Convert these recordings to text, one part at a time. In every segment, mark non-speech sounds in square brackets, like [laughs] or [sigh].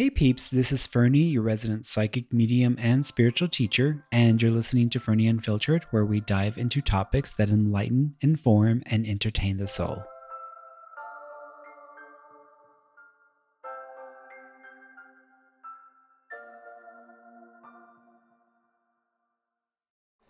Hey peeps, this is Fernie, your resident psychic medium and spiritual teacher, and you're listening to Fernie Unfiltered, where we dive into topics that enlighten, inform, and entertain the soul.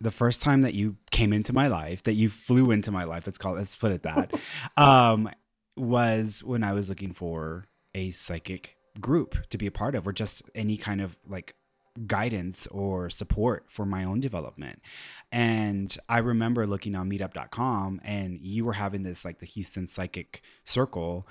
the first time that you came into my life, that you flew into my life, let's call it, let's put it that, [laughs] um, was when I was looking for a psychic group to be a part of or just any kind of like guidance or support for my own development. And I remember looking on meetup.com and you were having this like the Houston Psychic Circle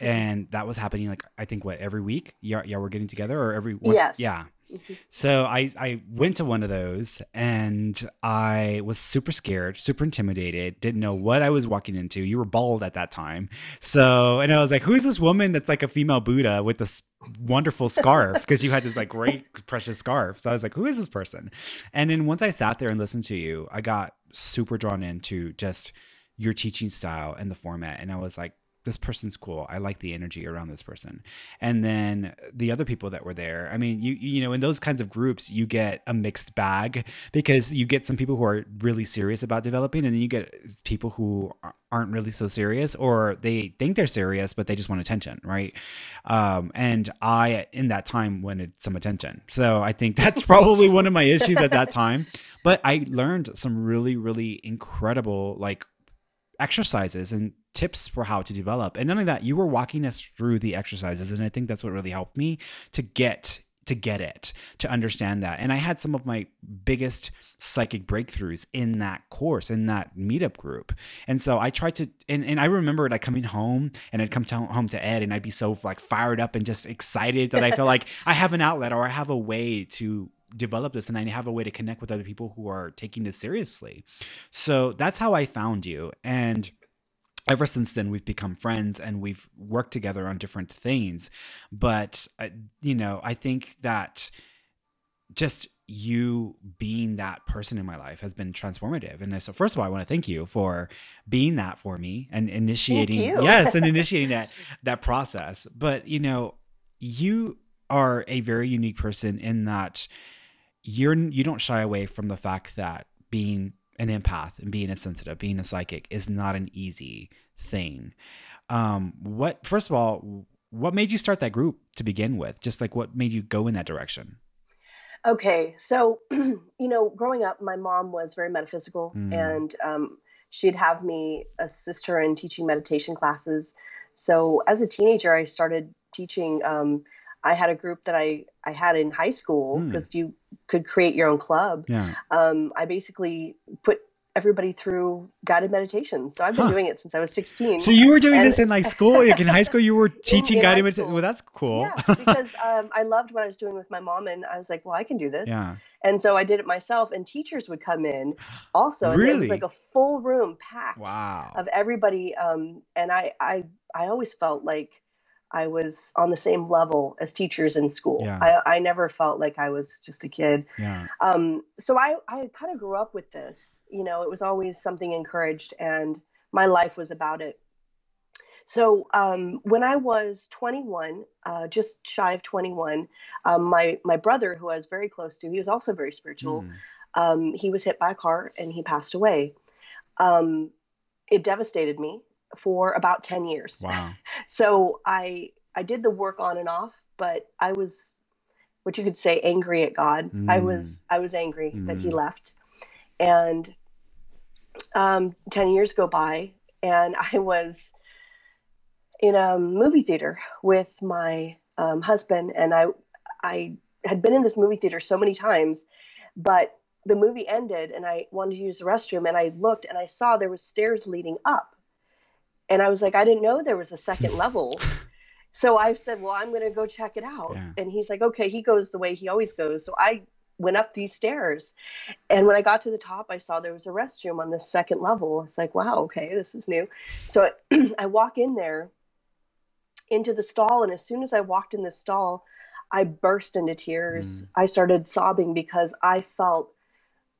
and that was happening like I think what every week? Y'all, y'all were getting together or every what, yes. Yeah [laughs] so I, I went to one of those and I was super scared, super intimidated, didn't know what I was walking into. You were bald at that time. So, and I was like, who's this woman that's like a female Buddha with this wonderful scarf? Because you had this like great, precious scarf. So I was like, who is this person? And then once I sat there and listened to you, I got super drawn into just your teaching style and the format. And I was like, this person's cool. I like the energy around this person. And then the other people that were there, I mean, you you know, in those kinds of groups, you get a mixed bag because you get some people who are really serious about developing and then you get people who aren't really so serious or they think they're serious but they just want attention, right? Um, and I in that time wanted some attention. So I think [laughs] that's probably one of my issues at that time. But I learned some really really incredible like exercises and tips for how to develop. And none of that, you were walking us through the exercises. And I think that's what really helped me to get to get it, to understand that. And I had some of my biggest psychic breakthroughs in that course, in that meetup group. And so I tried to, and, and I remember like coming home and I'd come to home to Ed and I'd be so like fired up and just excited that I feel like [laughs] I have an outlet or I have a way to develop this and I have a way to connect with other people who are taking this seriously. So that's how I found you. And ever since then we've become friends and we've worked together on different things. But uh, you know i think that just you being that person in my life has been transformative. And so first of all i want to thank you for being that for me and initiating yes and [laughs] initiating that that process. But you know you are a very unique person in that you're you don't shy away from the fact that being an empath and being a sensitive, being a psychic is not an easy thing. Um, what first of all, what made you start that group to begin with? Just like what made you go in that direction? Okay, so [clears throat] you know, growing up, my mom was very metaphysical, mm. and um, she'd have me assist her in teaching meditation classes. So as a teenager, I started teaching um, I had a group that I I had in high school because mm. you could create your own club. Yeah. Um, I basically put everybody through guided meditation. So I've been huh. doing it since I was 16. So you were doing and, this in like school, like in high school, you were [laughs] teaching guided meditation. Well, that's cool. Yeah, [laughs] because um, I loved what I was doing with my mom, and I was like, well, I can do this. Yeah. And so I did it myself, and teachers would come in also. really? it was like a full room packed wow. of everybody. Um, and I, I, I always felt like I was on the same level as teachers in school. Yeah. I, I never felt like I was just a kid. Yeah. Um, so I, I kind of grew up with this. You know, it was always something encouraged, and my life was about it. So um, when I was 21, uh, just shy of 21, um, my my brother, who I was very close to, he was also very spiritual. Mm. Um, he was hit by a car and he passed away. Um, it devastated me for about 10 years. Wow. [laughs] so I I did the work on and off, but I was what you could say angry at God. Mm. I was I was angry mm. that he mm. left. And um, 10 years go by and I was in a movie theater with my um, husband and I I had been in this movie theater so many times, but the movie ended and I wanted to use the restroom and I looked and I saw there was stairs leading up and I was like, I didn't know there was a second [laughs] level. So I said, well, I'm going to go check it out. Yeah. And he's like, okay, he goes the way he always goes. So I went up these stairs. And when I got to the top, I saw there was a restroom on the second level. It's like, wow, okay, this is new. So I [clears throat] walk in there into the stall. And as soon as I walked in the stall, I burst into tears. Mm. I started sobbing because I felt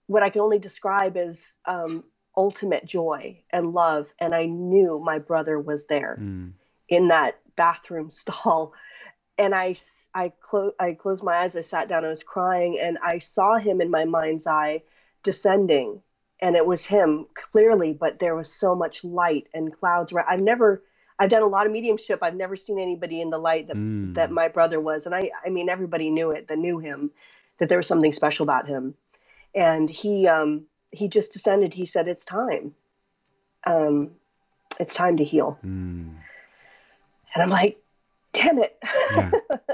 what I can only describe as um, ultimate joy and love. And I knew my brother was there mm. in that bathroom [laughs] stall. and I, I, clo- I closed my eyes. I sat down. I was crying, and I saw him in my mind's eye descending, and it was him clearly. But there was so much light and clouds. Right I've never, I've done a lot of mediumship. I've never seen anybody in the light that mm. that my brother was, and I, I mean, everybody knew it that knew him, that there was something special about him, and he, um, he just descended. He said, "It's time. Um, it's time to heal." Mm. And I'm like, damn it. Yeah.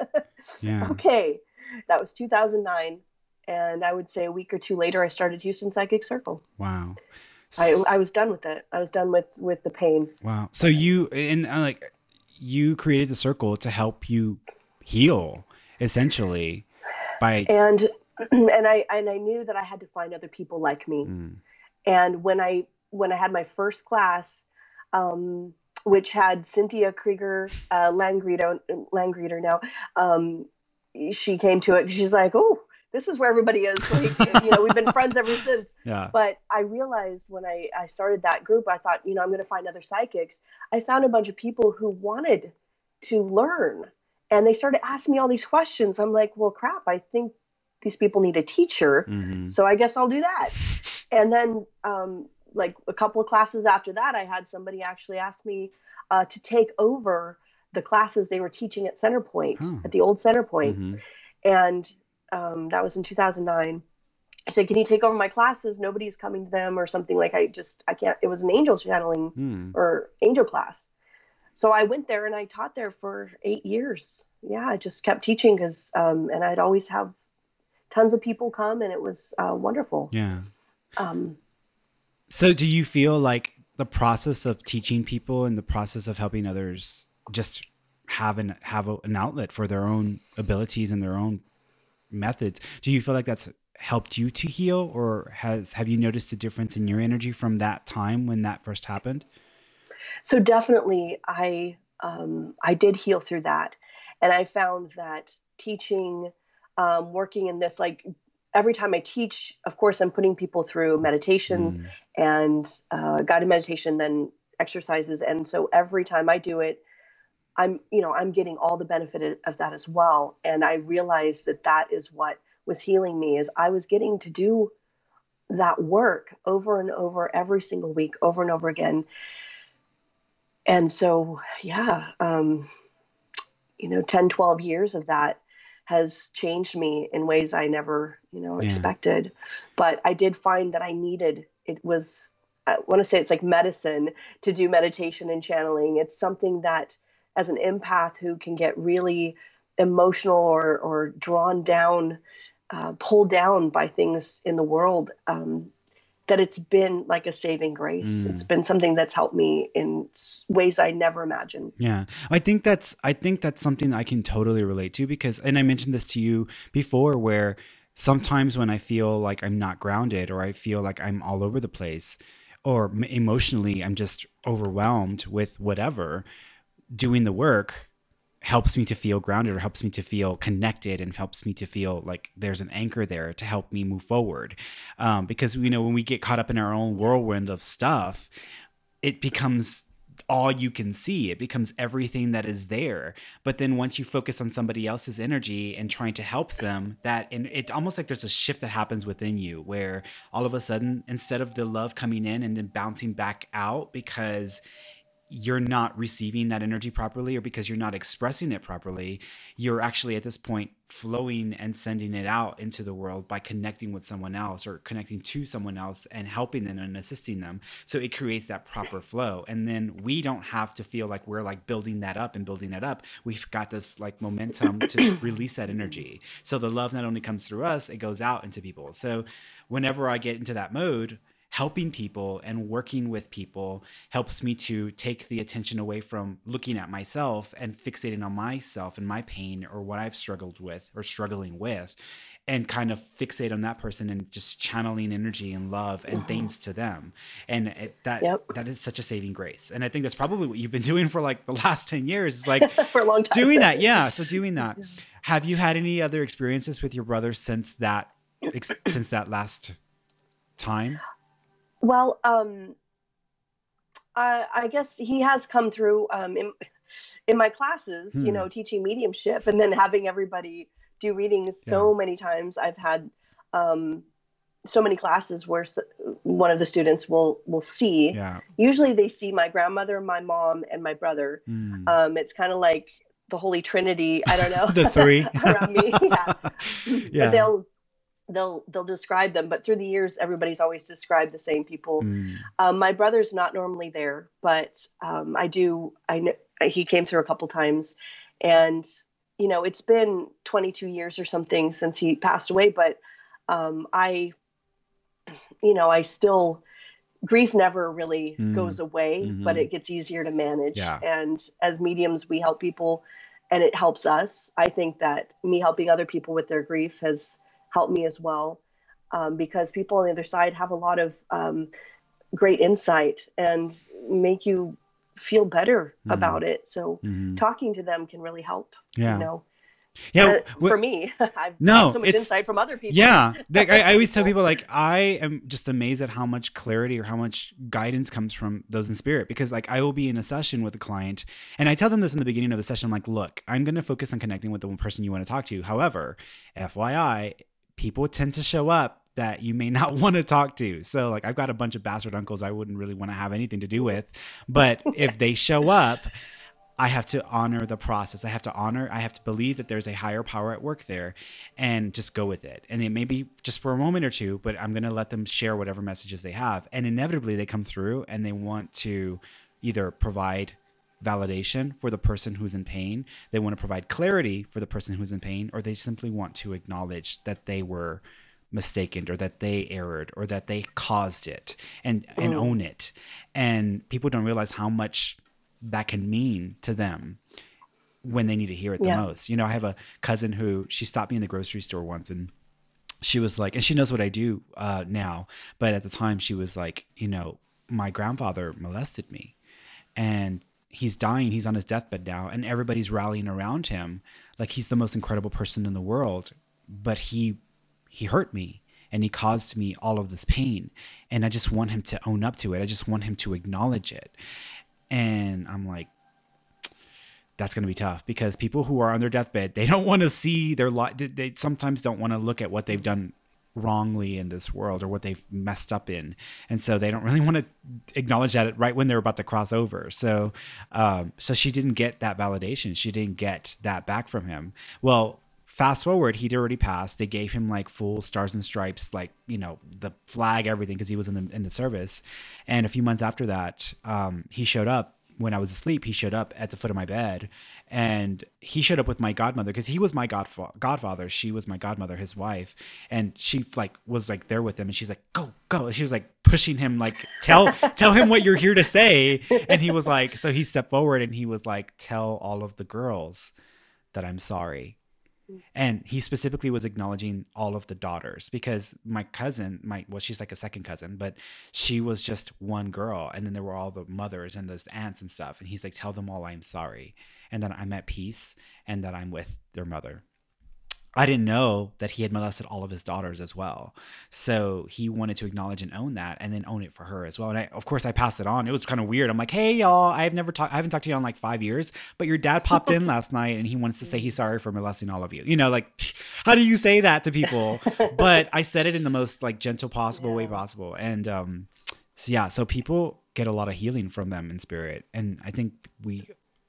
[laughs] yeah. okay. That was 2009. And I would say a week or two later, I started Houston Psychic Circle. Wow. I, I was done with it. I was done with, with the pain. Wow. So you, and uh, like, you created the circle to help you heal essentially by. And, [clears throat] and I, and I knew that I had to find other people like me. Mm. And when I, when I had my first class, um, which had Cynthia Krieger uh, Langreader now. Um, she came to it. She's like, "Oh, this is where everybody is." Like, [laughs] you know, we've been friends ever since. Yeah. But I realized when I, I started that group, I thought, you know, I'm going to find other psychics. I found a bunch of people who wanted to learn, and they started asking me all these questions. I'm like, well, crap. I think these people need a teacher, mm-hmm. so I guess I'll do that. And then um, like a couple of classes after that, I had somebody actually ask me uh, to take over the classes they were teaching at Centerpoint, oh. at the old Centerpoint. Mm-hmm. And um, that was in 2009. I said, "Can you take over my classes? Nobody's coming to them, or something like I just I can't." It was an angel channeling mm. or angel class, so I went there and I taught there for eight years. Yeah, I just kept teaching because, um, and I'd always have tons of people come, and it was uh, wonderful. Yeah. Um, so do you feel like the process of teaching people and the process of helping others just have an have a, an outlet for their own abilities and their own methods do you feel like that's helped you to heal or has have you noticed a difference in your energy from that time when that first happened so definitely i um, i did heal through that and i found that teaching um, working in this like every time I teach, of course, I'm putting people through meditation mm. and uh, guided meditation, then exercises. And so every time I do it, I'm, you know, I'm getting all the benefit of that as well. And I realized that that is what was healing me is I was getting to do that work over and over every single week, over and over again. And so, yeah, um, you know, 10, 12 years of that has changed me in ways I never, you know, yeah. expected. But I did find that I needed it was I want to say it's like medicine to do meditation and channeling. It's something that as an empath who can get really emotional or or drawn down, uh, pulled down by things in the world, um, that it's been like a saving grace. Mm. It's been something that's helped me in ways I never imagined. Yeah. I think that's I think that's something I can totally relate to because and I mentioned this to you before where sometimes when I feel like I'm not grounded or I feel like I'm all over the place or emotionally I'm just overwhelmed with whatever doing the work helps me to feel grounded or helps me to feel connected and helps me to feel like there's an anchor there to help me move forward. Um, because you know when we get caught up in our own whirlwind of stuff it becomes all you can see. It becomes everything that is there. But then once you focus on somebody else's energy and trying to help them that and it almost like there's a shift that happens within you where all of a sudden instead of the love coming in and then bouncing back out because you're not receiving that energy properly or because you're not expressing it properly, you're actually at this point flowing and sending it out into the world by connecting with someone else or connecting to someone else and helping them and assisting them. So it creates that proper flow. And then we don't have to feel like we're like building that up and building that up. We've got this like momentum to [coughs] release that energy. So the love not only comes through us, it goes out into people. So whenever I get into that mode, helping people and working with people helps me to take the attention away from looking at myself and fixating on myself and my pain or what I've struggled with or struggling with and kind of fixate on that person and just channeling energy and love and things to them. And it, that yep. that is such a saving grace. And i think that's probably what you've been [laughs] doing for like the last 10 years is like [laughs] for a long time. doing that. Yeah so doing that. [laughs] Have you had any other experiences with your brother since that since that last time well, um, I, I guess he has come through. Um, in, in my classes, Hmm. you know, teaching mediumship and then having everybody do readings so many times. I've had um, so many classes where one of the students will will see. Yeah. Usually, they see my grandmother, my mom, and my brother. Mm. Um, it's kind of like the Holy Trinity. I don't know [laughs] the three [laughs] around me. Yeah. [laughs] Yeah. But they'll they'll they'll describe them. But through the years, everybody's always described the same people. Mm. Um, my brother's not normally there, but um, I do. I know he came through a couple times, and you know it's been 22 years or something since he passed away. But um, I, you know, I still grief never really Mm. goes away, but Mhm. it gets easier to manage. Yeah. And as mediums, we help people, and it helps us. I think that me helping other people with their grief has helped me as well, um, because people on the other side have a lot of um, great insight and make you feel better Mhm. about it. So Mhm. talking to them can really help. Yeah. You know, Yeah. Uh, for me, [laughs] I've No, so much insight from other people. Yeah, like I, I always tell [laughs] people, like I am just amazed at how much clarity or how much guidance comes from those in spirit. Because like I will be in a session with a client, and I tell them this in the beginning of the session. I'm like, look, I'm going to focus on connecting with the one person you want to talk to. However, FYI, people tend to show up that you may [laughs] not want to talk to. So like I've got a bunch of bastard uncles I wouldn't really want to have anything to do with, but [laughs] if they show up. I have to honor the process. I have to honor, I have to believe that there's a higher power at work there and just go with it. And it may be just for a moment or two, but I'm going to let them share whatever messages they have. And inevitably they come through and they want to either provide validation for the person who's in pain, they want to provide clarity for the person who's in pain, or they simply want to acknowledge that they were mistaken or that they erred or that they caused it and and Mm. own it. And people don't realize how much that can mean to them when they need to hear it the Yeah. most. You know, I have a cousin who she stopped me in the grocery store once and she was like, and she knows what I do uh, now, but at the time she was like, you know, my grandfather molested me and he's dying. He's on his deathbed now, and everybody's rallying around him like he's the most incredible person in the world. But he he hurt me and he caused me all of this pain, and I just want him to own up to it. I just want him to acknowledge it. And I'm like, that's going to be tough because people who are on their deathbed, they don't want to see their. They, they sometimes don't want to look at what they've done wrongly in this world or what they've messed up in. And so they don't really [laughs] want to acknowledge that right when they're about to cross over. So, um, so she didn't get that validation. She didn't get that back from him. Well, fast forward, he'd already passed. They gave him like full stars and stripes, like, you know, the flag, everything, because he was in the, in the service. And a few months after that, um, he showed up when I was asleep, he showed up at the foot of my bed and he showed up with my godmother because he was my godfa- godfather. She was my godmother, his wife. And she like was like there with him and she's like, go, go. And she was like pushing him, like, tell, [laughs] tell him what you're here to say. And he was like, so he stepped forward and he was like, tell all of the girls that I'm sorry. And he specifically was acknowledging all of the daughters because my cousin, my well, she's like a second cousin, but she was just one girl, and then there were all the mothers and those aunts and stuff. And he's like, "Tell them all I'm sorry, and that I'm at peace, and that I'm with their mother." I didn't know that he had molested all of his daughters as well. So he wanted to acknowledge and own that and then own it for her as well. And I, of course, I passed it on. It was kind of weird. I'm like, hey, y'all, I've never talked, I haven't talked to you in like five years, but your dad popped in last night and he wants to say he's sorry for molesting all of you. You know, like, how do you say that to people? but I said it in the most like gentle possible way possible. And, um, so yeah, so people get a lot of healing from them in spirit. And I think we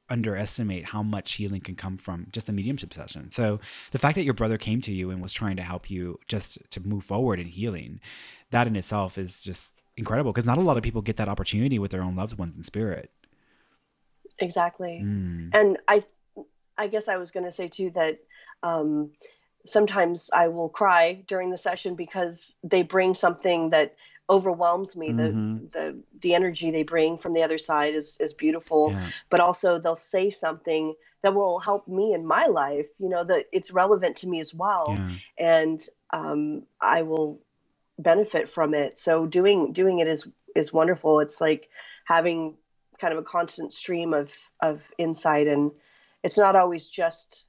underestimate how much healing can come from just a mediumship session. So the fact that your brother came to you and was trying to help you just to move forward in healing, that in itself is just incredible because not a lot of people get that opportunity with their own loved ones in spirit. Exactly. Mm. and i i guess i was going to say too that um, sometimes i will cry during the session because they bring something that overwhelms me Mhm. the the the energy they bring from the other side is is beautiful Yeah. but also they'll say something that will help me in my life you know that it's relevant to me as well Yeah. and um, i will benefit from it so doing doing it is is wonderful it's like having kind of a constant stream of of insight and it's not always just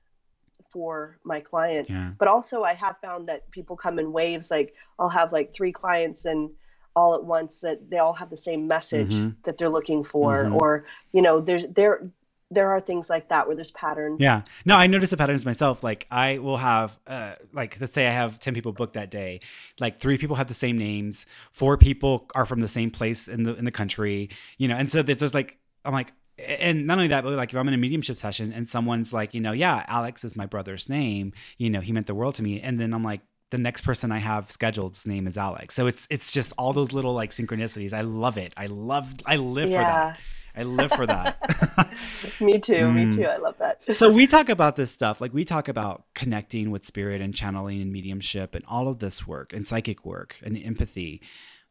for my client Yeah. but also i have found that people come in waves like i'll have like three clients and all at once that they all have the same message Mhm. that they're looking for Mhm. or you know there's there there are things like that where there's patterns. Yeah. No, I notice the patterns myself. Like I will have uh like let's say I have 10 people booked that day. Like three people have the same names, four people are from the same place in the in the country, you know. And so there's just like I'm like and not only that, but like if I'm in a mediumship session and someone's like, you know, yeah, Alex is my brother's name, you know, he meant the world to me. And then I'm like, the next person I have scheduled's name is Alex. So it's it's just all those little like synchronicities. I love it. I love I live yeah. for that. I live for that. [laughs] me too. Mm. Me too. I love that. so we talk about this stuff. Like we talk about connecting with spirit and channeling and mediumship and all of this work and psychic work and empathy.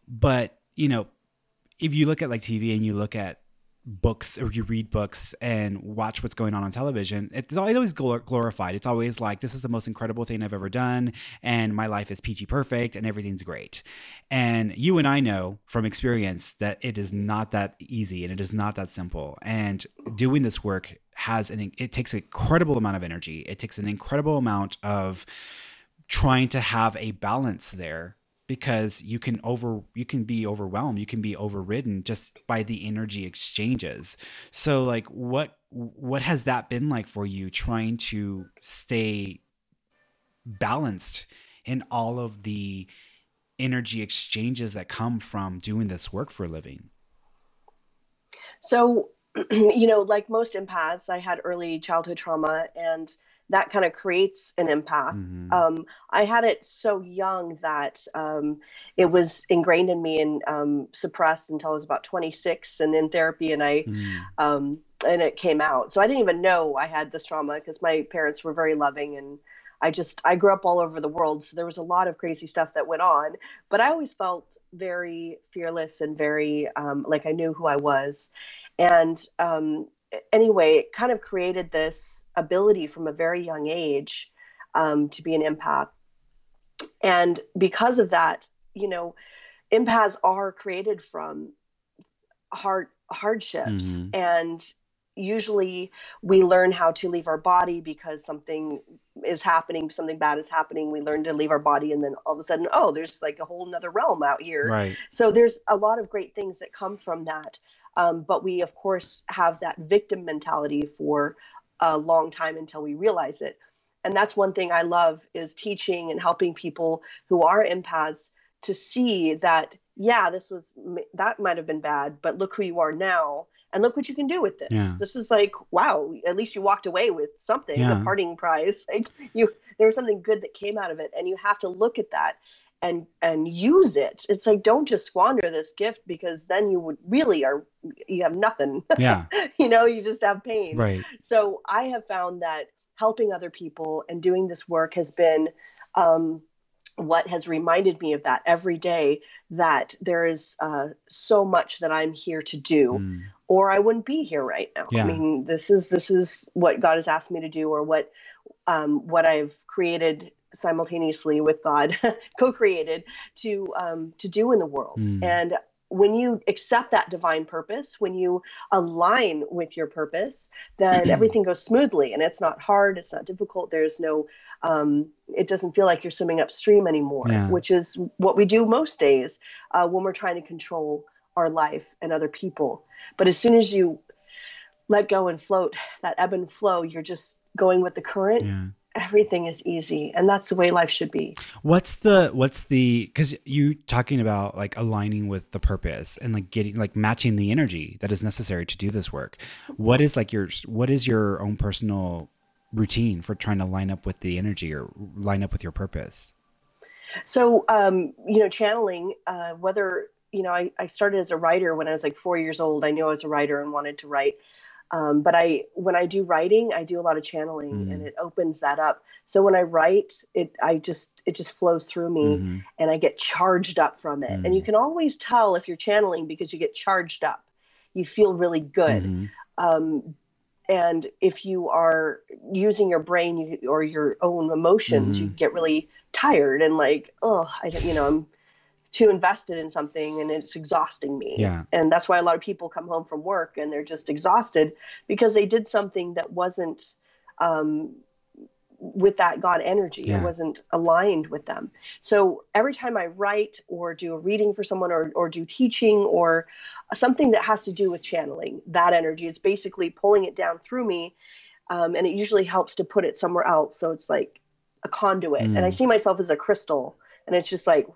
But, you know, if you look at like TV and you look at books or you read books and watch what's going on on television, it's always, always glorified. It's always like, this is the most incredible thing I've ever done, and my life is peachy perfect, and everything's great. And you and I know from experience that it is not that easy and it is not that simple. And doing this work has an, it takes an incredible amount of energy, it takes an incredible amount of trying to have a balance there because you can over you can be overwhelmed you can be overridden just by the energy exchanges. So like what what has that been like for you trying to stay balanced in all of the energy exchanges that come from doing this work for a living? So [clears throat] you know like most empaths i had early childhood trauma and that kind of creates an empath. Mm-hmm. Um, I had it so young that um, it was ingrained in me and um, suppressed until I was about 26 and in therapy, and I mm. and it came out. So I didn't even know I had this trauma because my parents were very loving and. I just I grew up all over the world, so there was a lot of crazy stuff that went on. But I always felt very fearless and very um, like I knew who I was. And um, anyway, it kind of created this ability from a very young age um, to be an empath. And because of that, you know, empaths are created from hard hardships. Mm-hmm. and usually we learn how to leave our body because something is happening something bad is happening. We learn to leave our body and then all of a sudden oh there's like a whole nother realm out here. Right. So there's a lot of great things that come from that. Um, but we of course have that victim mentality for a long time until we realize it. And that's one thing I love is teaching and helping people who are empaths to see that yeah, this was that might have been bad, but look who you are now and look what you can do with this. Yeah. This is like wow, at least you walked away with something, yeah. a parting prize. [laughs] Like you there was something good that came out of it and you have to look at that and and use it. It's like don't just squander this gift because then you would really are you have nothing. [laughs] Yeah. You know you just have pain. Right. So i have found that helping other people and doing this work has been um, what has reminded me of that every day that there is uh, so much that i'm here to do mm. or i wouldn't be here right now. Yeah. i mean this is this is what god has asked me to do or what um, what i've created simultaneously with God, [laughs] co-created to um, to do in the world. Mm. And when you accept that divine purpose, when you align with your purpose, then [clears throat] everything goes smoothly, and it's not hard, it's not difficult. There's no, um, it doesn't feel like you're swimming upstream anymore, yeah. which is what we do most days uh, when we're trying to control our life and other people. But as soon as you let go and float, that ebb and flow, you're just going with the current. Yeah everything is easy and that's the way life should be. What's the what's the because you talking about like aligning with the purpose and like getting like matching the energy that is necessary to do this work. What is like your what is your own personal routine for trying to line up with the energy or line up with your purpose? So um you know channeling uh whether you know I, I started as a writer when i was like four years old. I knew i was a writer and wanted to write um, but I, when I do writing, I do a lot of channeling, mm. and it opens that up. So when I write, it, I just, it just flows through me, mm-hmm. and I get charged up from it. Mm. And you mm. can always tell if you're channeling because you get charged up. You feel really good. Mm-hmm. Um, and if you are using your brain you, or your own emotions, mm-hmm. you get really tired and like, oh, I don't, you know, I'm too invested in something and it's exhausting me. Yeah. And that's why a lot of people come home from work and they're just exhausted because they did something that wasn't um, with that God energy. Yeah. It wasn't aligned with them. So every time I write or do a reading for someone or, or do teaching or something that has to do with channeling that energy, it's basically pulling it down through me. Um, and it usually helps to put it somewhere else. So it's like a conduit. Mm. And I see myself as a crystal and it's just like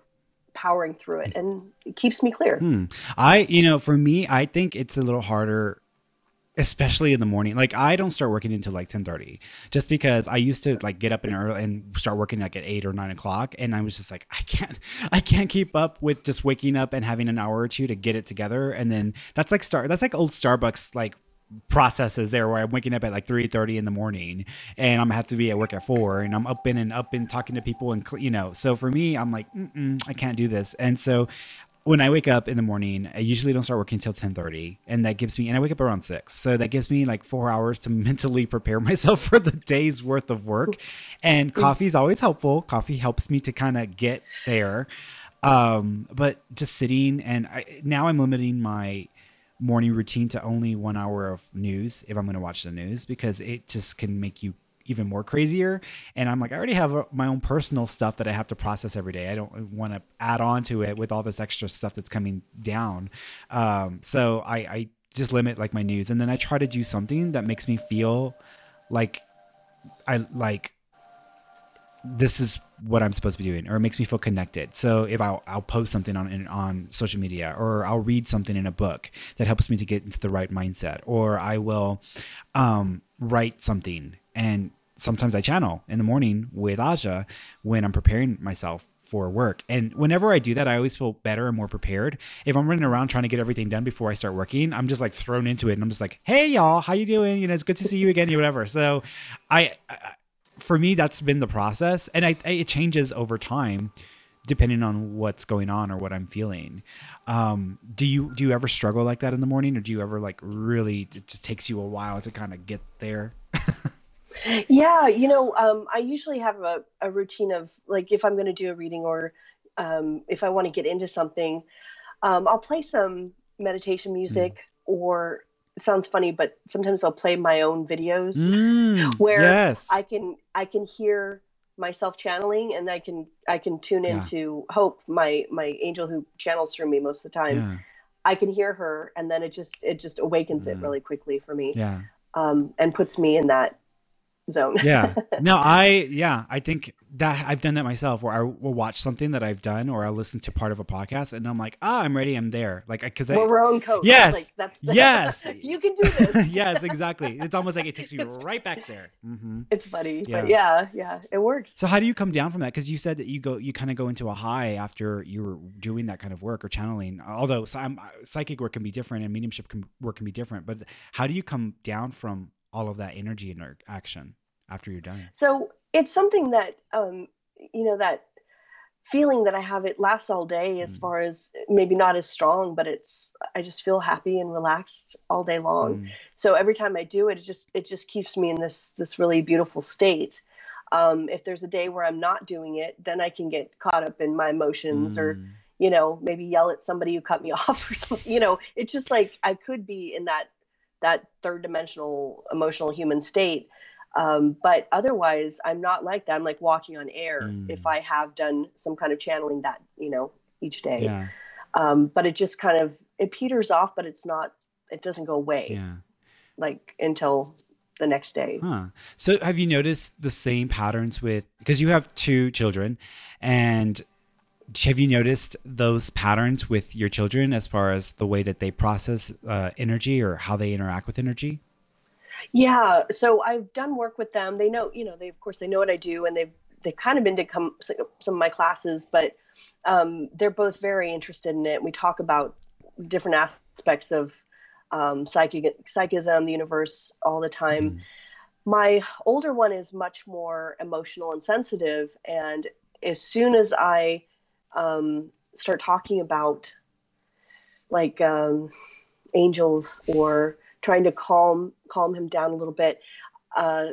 powering through it and it keeps me clear. Hmm. I, you know, for me, I think it's a little harder especially in the morning like i don't start working until like 10.30 just because i used to like get up and early and start working like at 8 or 9 o'clock and i was just like i can't [laughs] i can't keep up with just waking up and having an hour or two to get it together and then that's like start that's like old starbucks like processes there where I'm waking up at like 3:30 in the morning and I'm gonna have to be at work at 4 and I'm up in and up and talking to people and you know so for me I'm like I can't do this and so when I wake up in the morning, I usually don't start working until 10:30, and that gives me and I wake up around 6. So that gives me like 4 hours to [laughs] mentally prepare myself for the day's worth of work. And coffee is always helpful. Coffee helps me to kind of get there. Um, but just sitting and I, now I'm limiting my morning routine to only 1 hour of news if I'm going to watch the news because it just can make you even more crazier. And I'm like, I already have uh, my own personal stuff that I have to process every day. I don't want to add on to it with all this extra stuff that's coming down. Um, so I, I just limit like my news, and then I try to do something that makes me feel like I like this is what I'm supposed to be doing, or it makes me feel connected. So if I'll, I'll post something on on social media, or I'll read something in a book that helps me to get into the right mindset, or I will um, write something. And sometimes I channel in the morning with Aja when I'm preparing myself for work. And whenever I do that, I always feel better and more prepared. If I'm running around trying to get everything done before I start working, I'm just like thrown into it, and I'm just like, "Hey, y'all, how you doing? You know, it's good to see you again, or whatever." So, I, I for me, that's been the process, and I, I, it changes over time depending on what's going on or what I'm feeling. Um, do you do you ever struggle like that in the morning, or do you ever like really it just takes you a while to kind of get there? [laughs] yeah, you know, um, I usually have a, a routine of like if I'm going to do a reading or um, if I want to get into something, um, I'll play some meditation music mm. or sounds funny, but sometimes I'll play my own videos mm, [laughs] where yes. I can I can hear myself channeling and I can I can tune Yeah. into Hope, my my angel who channels through me most of the time. Yeah, I can hear her and then it just it just awakens it Mm. really quickly for me yeah. um, and puts me in that zone. yeah [laughs] no i yeah i think that i've done that myself where i will watch something that i've done or i'll listen to part of a podcast and i'm like ah i'm ready i'm there like because i We're own coach. Yes, Like, that's the, yes. [laughs] you can do this. [laughs] yes exactly it's almost like it takes me right back there hmm It's funny, Yeah. but yeah, yeah, it works. so how do you come down from that because you said that you go you kind of go into a high after you were doing that kind of work or channeling although psychic work can be different and mediumship can, work can be different but how do you come down from all of that energy and or action after you're done So it's something that um, you know that feeling that I have it lasts all day. As Mm. far as maybe not as strong, but it's I just feel happy and relaxed all day long. Mm. So every time I do it, it just it just keeps me in this this really beautiful state. Um, if there's a day where I'm not doing it, then I can get caught up in my emotions or Mm. you know maybe yell at somebody who cut me [laughs] off or something you know it's just like i could be in that that third dimensional emotional human state. Um, but otherwise i'm not like that. I'm like walking on air Mm. if i have done some kind of channeling that you know each day. Yeah. Um, but it just kind of it peters off but it's not it doesn't go away yeah. like until the next day. Huh. So have you noticed the same patterns with because you have two children and have you noticed those patterns with your children as far as the way that they process uh, energy or how they interact with energy? Yeah, so I've done work with them. They know, you know, they of course they know what I do, and they've they've kind of been to come some of my classes, but um, they're both very interested in it. We talk about different aspects of um, psychic psychism, the universe, all the time. Mm. My older one is much more emotional and sensitive, and as soon as I um, start talking about like um, angels or trying to calm calm him down a little bit uh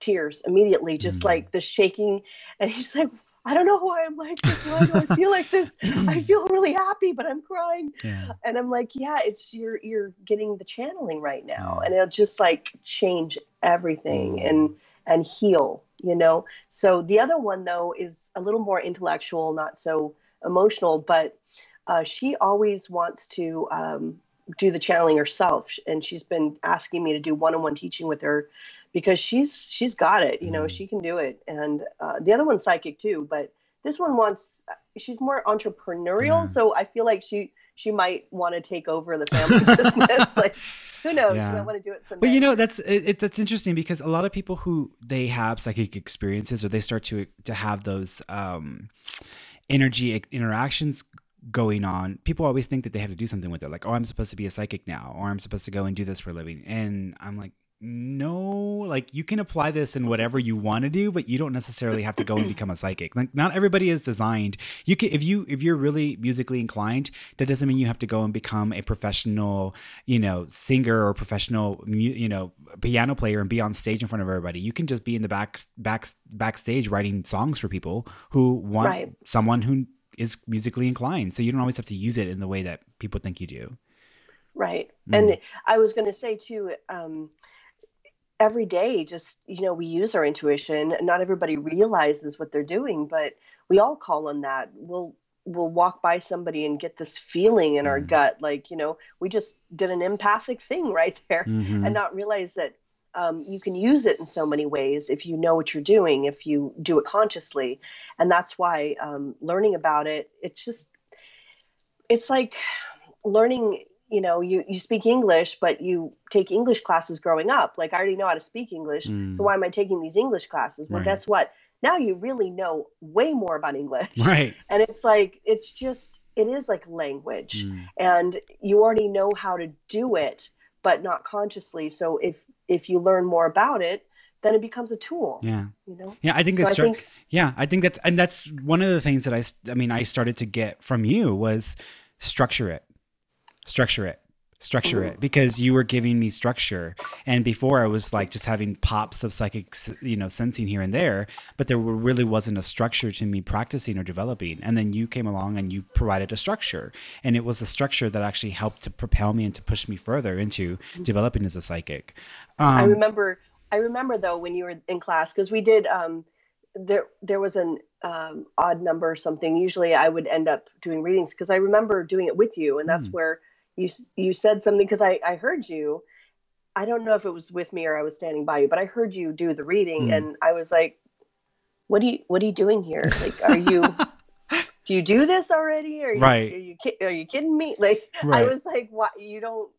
tears immediately just Mm. like the shaking. And he's like i don't know why i'm like this. Why do i feel like this? I [clears throat] feel really happy but i'm crying. Yeah. and i'm like yeah it's you're you're getting the channeling right now. And it'll just like change everything Mm. and and heal you know? So the other one though is a little more intellectual not so emotional but uh, she always wants to um, do the channeling herself and she's been asking me to do one-on-one teaching with her because she's she's got it you know mm. she can do it and uh, the other one's psychic too but this one wants she's more entrepreneurial mm. so i feel like she she might want to take over the family [laughs] business like who knows yeah. she might want to do it someday. but you know that's it, that's interesting because a lot of people who they have psychic experiences or they start to to have those um energy interactions going on, people always think that they have to do something with it. Like, oh, I'm supposed to be a psychic now, or I'm supposed to go and do this for a living. And I'm like, no, like you can apply this in whatever you want to do, but you don't necessarily have to go and [clears throat] become a psychic. Like not everybody is designed. You can if you if you're really musically inclined, that doesn't mean you have to go and become a professional, you know, singer or professional, you know, piano player and be on stage in front of everybody. You can just be in the back back backstage writing songs for people who want right. someone who is musically inclined. So you don't always have to use it in the way that people think you do. Right. Mm. And I was going to say too, um, every day, just, you know, we use our intuition. Not everybody realizes what they're doing, but we all call on that. We'll, we'll walk by somebody and get this feeling in mm. our gut. Like, you know, we just did an empathic thing [laughs] right there mm-hmm. and not realize that um, you can use it in so many ways if you know what you're doing, if you do it consciously. And that's why um, learning about it, it's just, it's like learning, you know, you, you speak English, but you take English classes growing up. Like, I already know how to speak English. Mm. So why am I taking these English classes? Well, right. guess what? Now you really know way more about English. [laughs] Right. And it's like, it's just, it is like language. Mm. And you already know how to do it but not consciously. So if if you learn more about it, then it becomes a tool. Yeah. You know. Yeah, I think so that's. I think, yeah, I think that's and that's one of the things that I I mean I started to get from you was structure it, structure it structure it because you were giving me structure. And before i was like just having pops of psychic you know sensing here and there but there really wasn't a structure to me practicing or developing. And then you came along and you provided a structure. And it was the structure that actually helped to propel me and to push me further into mm-hmm. developing as a psychic. Um, i remember i remember though when you were in class because we did um there there was an um, odd number or something. Usually i would end up doing readings because i remember doing it with you and that's mm. where you you said something because I I heard you. I don't know if it was with me or I was standing by you, but I heard you do the reading, mm. and I was like, "What are you What are you doing here? Like, are you?" [laughs] do you do this already? Are you, right. Are you, are you kidding me? Like, right. I was like, what? You don't,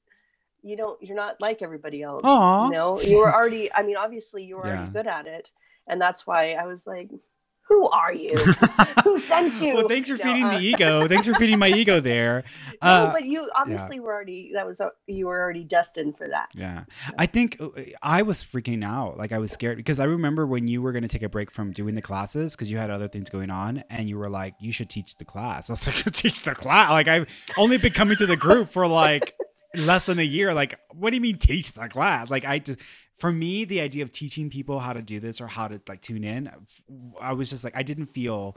you don't, you're not like everybody else. Aww. You know, you were already, I mean, obviously you were yeah. already good at it. And that's why I was like, who are you? [laughs] who sent you? Well, thanks for feeding uh, the ego. Thanks for feeding my ego there. [laughs] Uh, no, but you obviously yeah. were already that was you were already destined for that. Yeah, I think uh, I was freaking out. Like I was scared because I remember when you were going to take a break from doing the classes because you had other things going on, and you were like, "You should teach the class." I was [laughs] like, "Teach the class?" Like I've only been coming to the group for like less than a year. Like, what do you mean teach the class? Like I just for me, the idea of teaching people how to do this or how to like tune in, I was just like, I didn't feel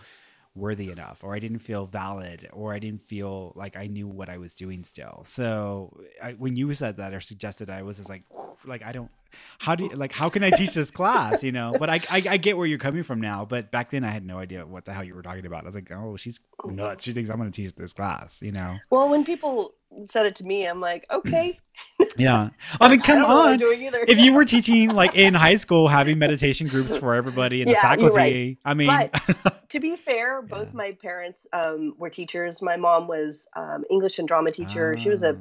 worthy enough or I didn't feel valid or I didn't feel like I knew what I was doing still. So I, when you said that or suggested, I was just like, like, I don't, how do you, like, how can I teach this class, you know, but I, I, I, get where you're coming from now, but back then I had no idea what the hell you were talking about. I was like, oh, she's nuts. She thinks I'm going to teach this class, you know? Well, when people said it to me, I'm like, okay. [laughs] yeah. [laughs] I mean, come I on. if you were teaching like in high school, having meditation groups for everybody and yeah, the faculty, right. I mean, but [laughs] to be fair, both yeah. my parents um, were teachers. My mom was um, English and drama teacher. She was a oh.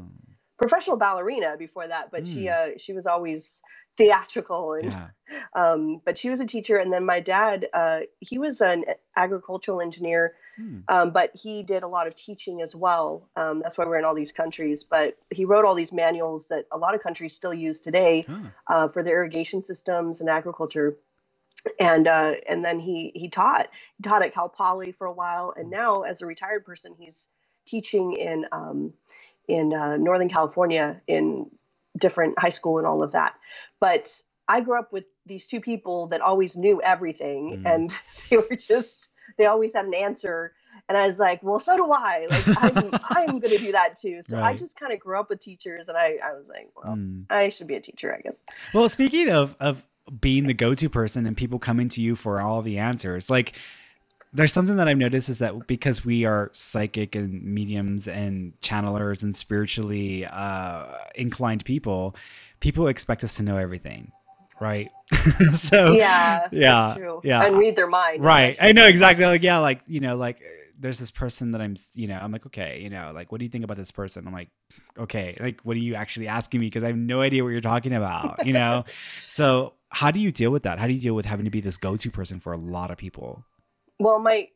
professional ballerina before that, but mm. she hmm. uh, she was always theatrical and yeah. um, but she was a teacher and then my dad uh, he was an agricultural engineer hmm. um, but he did a lot of teaching as well um, that's why we're in all these countries but he wrote all these manuals that a lot of countries still use today huh. uh, for their irrigation systems and agriculture and uh, and then he he taught he taught at cal poly for a while and hmm. now as a retired person he's teaching in um, in uh, northern california in different high school and all of that. But I grew up with these two people that always knew everything mm. and [laughs] they were just they always had an answer and I was like, well, so do I. Like I'm [laughs] I'm going to do that too. So right. I just kind of grew up with teachers and I I was like, well, mm. I should be a teacher, I guess. Well, speaking of of being the go-to person and people coming to you for all the answers. Like there's something that I've noticed is that because we are psychic and mediums and channelers and spiritually uh, inclined people, people expect us to know everything, right? [laughs] so yeah, yeah, yeah, and read their mind. Right, I know [laughs] exactly. Like yeah, like you know, like there's this person that I'm, you know, I'm like, okay, you know, like, what do you think about this person? I'm like, okay, like, what are you actually asking me? Because I have no idea what you're talking about, you know? [laughs] so, how do you deal with that? How do you deal with having to be this go to person for a lot of people? Well, my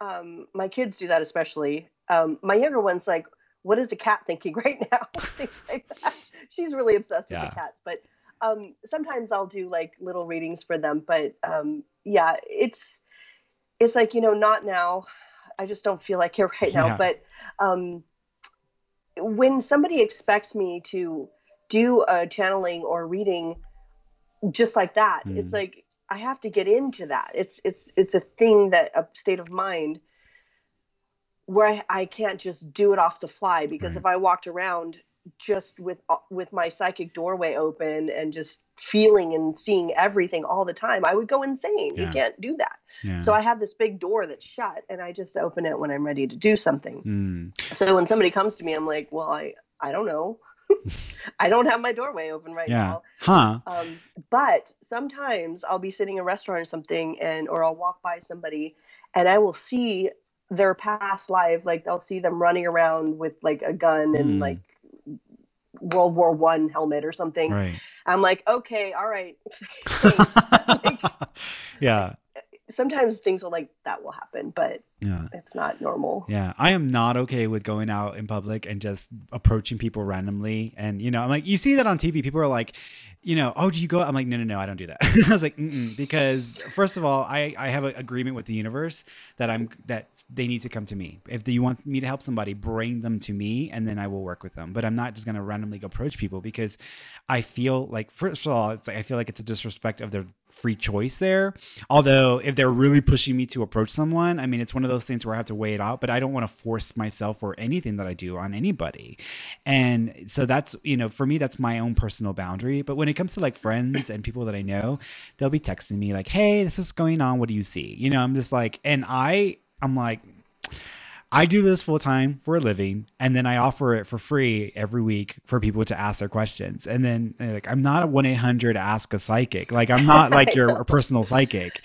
um, my kids do that especially. Um, my younger one's like, "What is a cat thinking [laughs] right now?" [laughs] Things like that. She's really obsessed yeah. with the cats. But um, sometimes I'll do like little readings for them. But um, yeah, it's it's like you know, not now. I just don't feel like it right now. Yeah. But um, when somebody expects me to do a channeling or reading just like that, mm. it's like I have to get into that. It's it's it's a thing that a state of mind where I, I can't just do it off the fly because right. if I walked around just with uh, with my psychic doorway open and just feeling and seeing everything all the time, I would go insane. Yeah. You can't do that. Yeah. So I have this big door that's shut and I just open it when I'm ready to do something. Mm. So when somebody comes to me, I'm like, well, I I don't know. [laughs] I don't have my doorway open right yeah. now. Huh. Um, but sometimes I'll be sitting in a restaurant or something and or I'll walk by somebody and I will see their past life, like I'll see them running around with like a gun and mm. like World War One helmet or something. Right. I'm like, okay, all right. [laughs] [laughs] like, yeah sometimes things will like that will happen, but yeah, it's not normal. Yeah, I am not okay with going out in public and just approaching people randomly. And you know, I'm like, you see that on TV. People are like, you know, oh, do you go? I'm like, no, no, no, I don't do that. [laughs] I was like, Mm-mm. because first of all, I I have an agreement with the universe that I'm that they need to come to me. If you want me to help somebody, bring them to me, and then I will work with them. But I'm not just gonna randomly approach people because I feel like first of all, it's like I feel like it's a disrespect of their free choice there. Although if they're really pushing me to approach someone, I mean, it's one of those things where I have to weigh it out, but I don't want to force myself or anything that I do on anybody. And so that's, you know, for me, that's my own personal boundary. But when it comes to like friends and people that I know, they'll be texting me like, Hey, this is going on. What do you see? You know, I'm just like, and I, I'm like, I do this full time for a living, and then I offer it for free every week for people to ask their questions. And then like I'm not a one eight hundred ask a psychic. Like I'm not [laughs] like your personal psychic.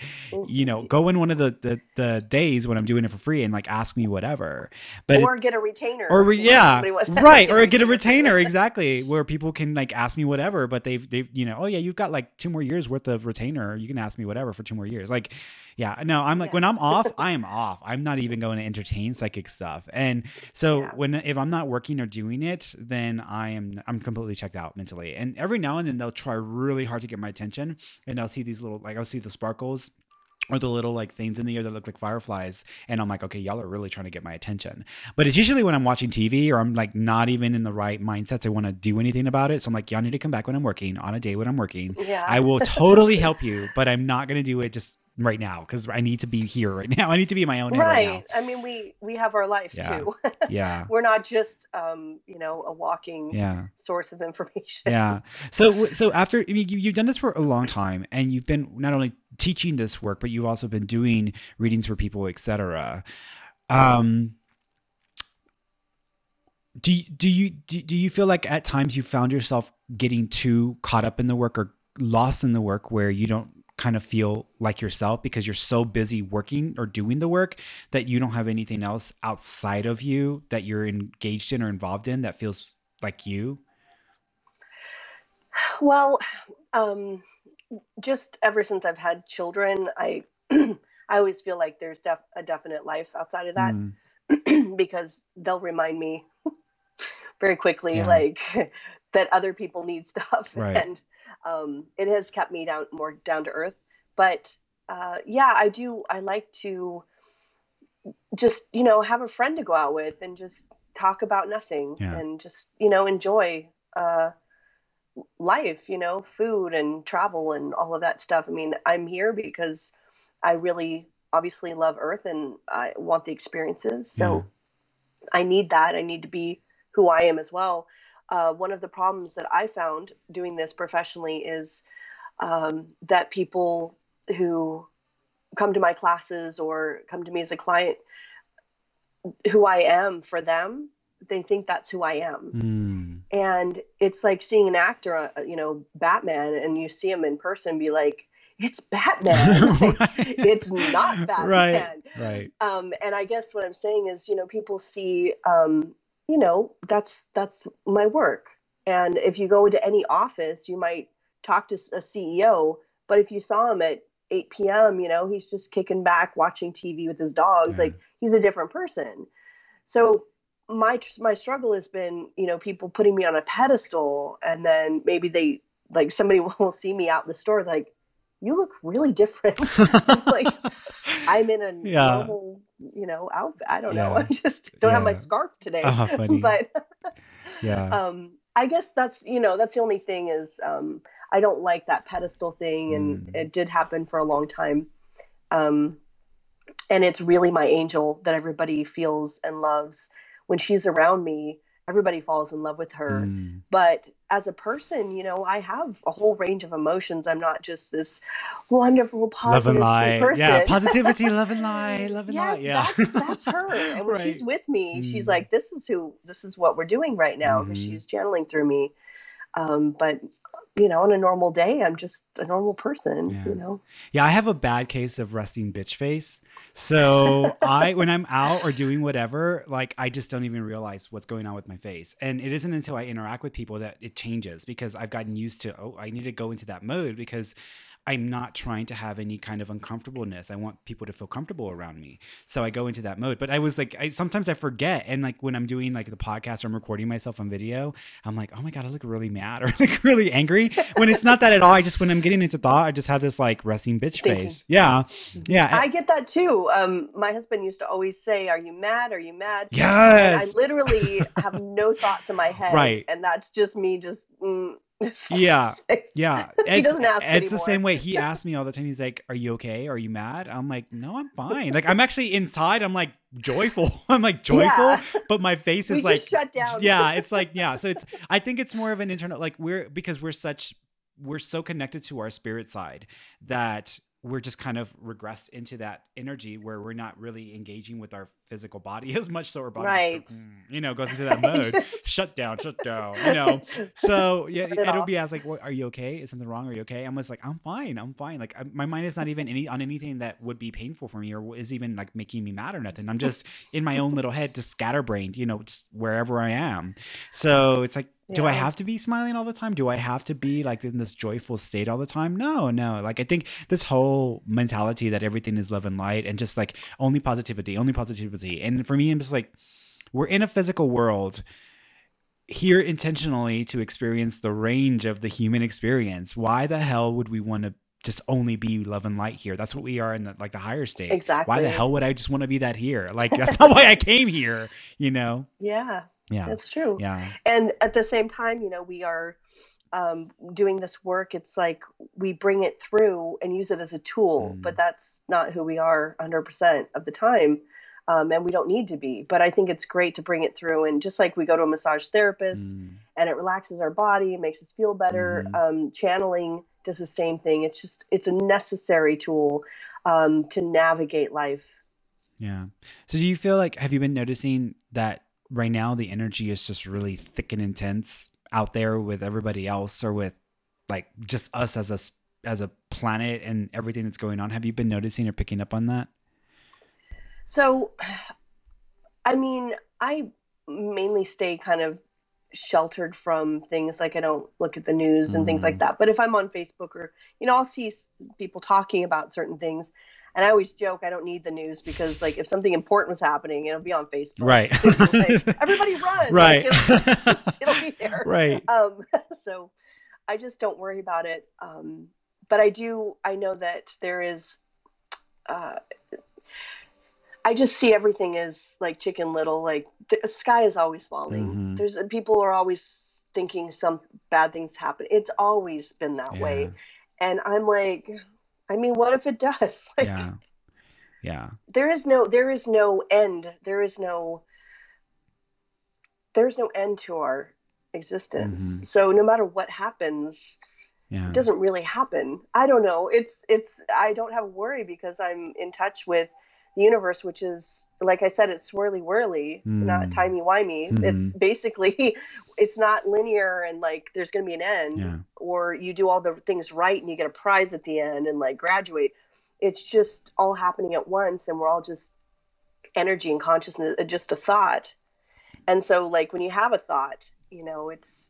You know, go in one of the, the, the days when I'm doing it for free and like ask me whatever. But or get a retainer. Or re- yeah, right. Or get a retainer exactly where people can like ask me whatever. But they've they've you know oh yeah you've got like two more years worth of retainer. You can ask me whatever for two more years. Like yeah, no, I'm like yeah. when I'm off, [laughs] I am off. I'm not even going to entertain psychic stuff. And so yeah. when if I'm not working or doing it, then I am I'm completely checked out mentally. And every now and then they'll try really hard to get my attention, and I'll see these little like I'll see the sparkles or the little like things in the air that look like fireflies and i'm like okay y'all are really trying to get my attention but it's usually when i'm watching tv or i'm like not even in the right mindset to want to do anything about it so i'm like y'all need to come back when i'm working on a day when i'm working yeah. i will totally help you but i'm not going to do it just right now because I need to be here right now. [laughs] I need to be in my own right. right I mean, we we have our life yeah. too. yeah. [laughs] We're not just um, you know, a walking yeah. source of information. yeah. So [laughs] so after I mean, you've done this for a long time, and you've been not only teaching this work, but you've also been doing readings for people, etc. Um. Do you, do you do you feel like at times you found yourself getting too caught up in the work or lost in the work where you don't kind of feel like yourself because you're so busy working or doing the work that you don't have anything else outside of you that you're engaged in or involved in that feels like you? Well, um, just ever since I've had children, I [clears throat] I always feel like there's def- a definite life outside of that mm. [clears throat] because they'll remind me [laughs] very quickly, yeah. like [laughs] that other people need stuff, right. and um, it has kept me down more down to earth. But uh, yeah, I do. I like to just you know have a friend to go out with and just talk about nothing yeah. and just you know enjoy uh, life. You know, food and travel and all of that stuff. I mean, I'm here because I really obviously love Earth and I want the experiences. So yeah. I need that. I need to be who I am as well uh, one of the problems that I found doing this professionally is um, that people who come to my classes or come to me as a client who I am for them, they think that's who I am. Mm. And it's like seeing an actor, uh, you know, Batman, and you see him in person, be like, it's Batman. [laughs] right. It's not Batman. Right. Right. Um, and I guess what I'm saying is, you know, people see, um, you know, that's that's my work. And if you go into any office, you might talk to a CEO, but if you saw him at 8 p.m., you know, he's just kicking back, watching TV with his dogs. Yeah. Like he's a different person. So my my struggle has been, you know, people putting me on a pedestal, and then maybe they like somebody [laughs] will see me out in the store, like, you look really different. [laughs] like I'm in a [laughs] yeah. normal, you know, outfit. I don't [laughs] yeah. know. I just don't yeah. have my scarf today. [laughs] Uh, but yeah. [laughs] Um, I guess that's you know that's the only thing is um, I don't like that pedestal thing, and mm. it did happen for a long time. Um, and it's really my angel that everybody feels and loves. When she's around me, everybody falls in love with her. Mm. But as a person, you know, I have a whole range of emotions. I'm not just this wonderful, positive person. Yeah, [laughs] positivity, love and light, love and yes, light. Yeah, that's, that's her. [laughs] And when right. she's with me, mm. she's like, "This is who, this is what we're doing right now," because mm-hmm. she's channeling through me. Um, but you know, on a normal day, I'm just a normal person, yeah. you know? Yeah, I have a bad case of resting bitch face. So [laughs] I, when I'm out or doing whatever, like I just don't even realize what's going on with my face. And it isn't until I interact with people that it changes because I've gotten used to, oh, I need to go into that mode because I'm not trying to have any kind of uncomfortableness. I want people to feel comfortable around me. So I go into that mode. But I was like, I sometimes I forget. And like when I'm doing like the podcast or I'm recording myself on video, I'm like, oh my God, I look really mad [laughs] or like really angry. when it's not that at all. I just when I'm getting into thought, I just have this like resting bitch Thinking. face. Yeah. Yeah. I get that too. Um, my husband used to always say, Are you mad? Are you mad? Yes. And I literally have no thoughts in my [laughs] head. Right. And that's just me just mm, [laughs] yeah. Yeah. [laughs] He doesn't ask it's anymore. the same way [laughs] he asks me all the time. He's like are you okay? Are you mad? I'm like no i'm fine. Like i'm actually inside. I'm like joyful. I'm like joyful yeah. but my face is we like shut down. yeah it's like yeah. So it's i think it's more of an internal like we're because we're such we're so connected to our spirit side that we're just kind of regressed into that energy where we're not really engaging with our physical body [laughs] as much so our body right. Mm, you know goes into [laughs] that mode. shut down shut down you know. So [laughs] yeah it it'll be asked like what, are you okay? Is something wrong? Are you okay? I'm just like i'm fine i'm fine. Like I, my mind is not even any on anything that would be painful for me or is even like making me mad or nothing. I'm just in my own little head just scatterbrained you know just wherever i am. So it's like do I have to be smiling all the time? Do I have to be like in this joyful state all the time? No, no. Like I think this whole mentality that everything is love and light and just like only positivity, only positivity. And for me, I'm just like, we're in a physical world here intentionally to experience the range of the human experience. Why the hell would we want to just only be love and light here. That's what we are in the, like the higher state. Exactly. Why the hell would I just want to be that here? [laughs] Like that's not why I came here, you know? Yeah. Yeah. That's true. Yeah. And at the same time, you know, we are um, doing this work. It's like we bring it through and use it as a tool, mm. but that's not who we are 100% of the time. Um, and we don't need to be. But I think it's great to bring it through. And just like we go to a massage therapist mm. and it relaxes our body, makes us feel better, mm. um, channeling does the same thing. It's just it's a necessary tool um, to navigate life. Yeah. So do you feel like have you been noticing that right now the energy is just really thick and intense out there with everybody else or with like just us as a as a planet and everything that's going on? Have you been noticing or picking up on that? So, I mean, I mainly stay kind of sheltered from things like I don't look at the news and things like mm. that. But if I'm on Facebook or you know, I'll see people talking about certain things. And I always joke I don't need the news because like if something important was happening, it'll be on Facebook. Right. like, [laughs] Everybody run. Right. Like, it'll, just, it'll, be [laughs] there. Right. Um, [laughs] so I just don't worry about it. Um, but I do. I know that there is. Uh, I just see everything as like Chicken Little. Like the sky is always falling. Mm-hmm. There's people are always thinking some bad things happen. It's always been that yeah. way, and I'm like, I mean, what if it does? [laughs] Like, yeah, yeah. There is no, there is no end. There is no, there is no end to our existence. Mm-hmm. So no matter what happens, yeah. it doesn't really happen. I don't know. It's it's I don't have worry because I'm in touch with the universe, which is like I said, it's swirly whirly, Mm. not timey wimey. It's basically [laughs] it's not linear and like there's gonna be an end yeah. or you do all the things right and you get a prize at the end and like graduate. It's just all happening at once and we're all just energy and consciousness, uh, just a thought. And so, like, when you have a thought, you know, it's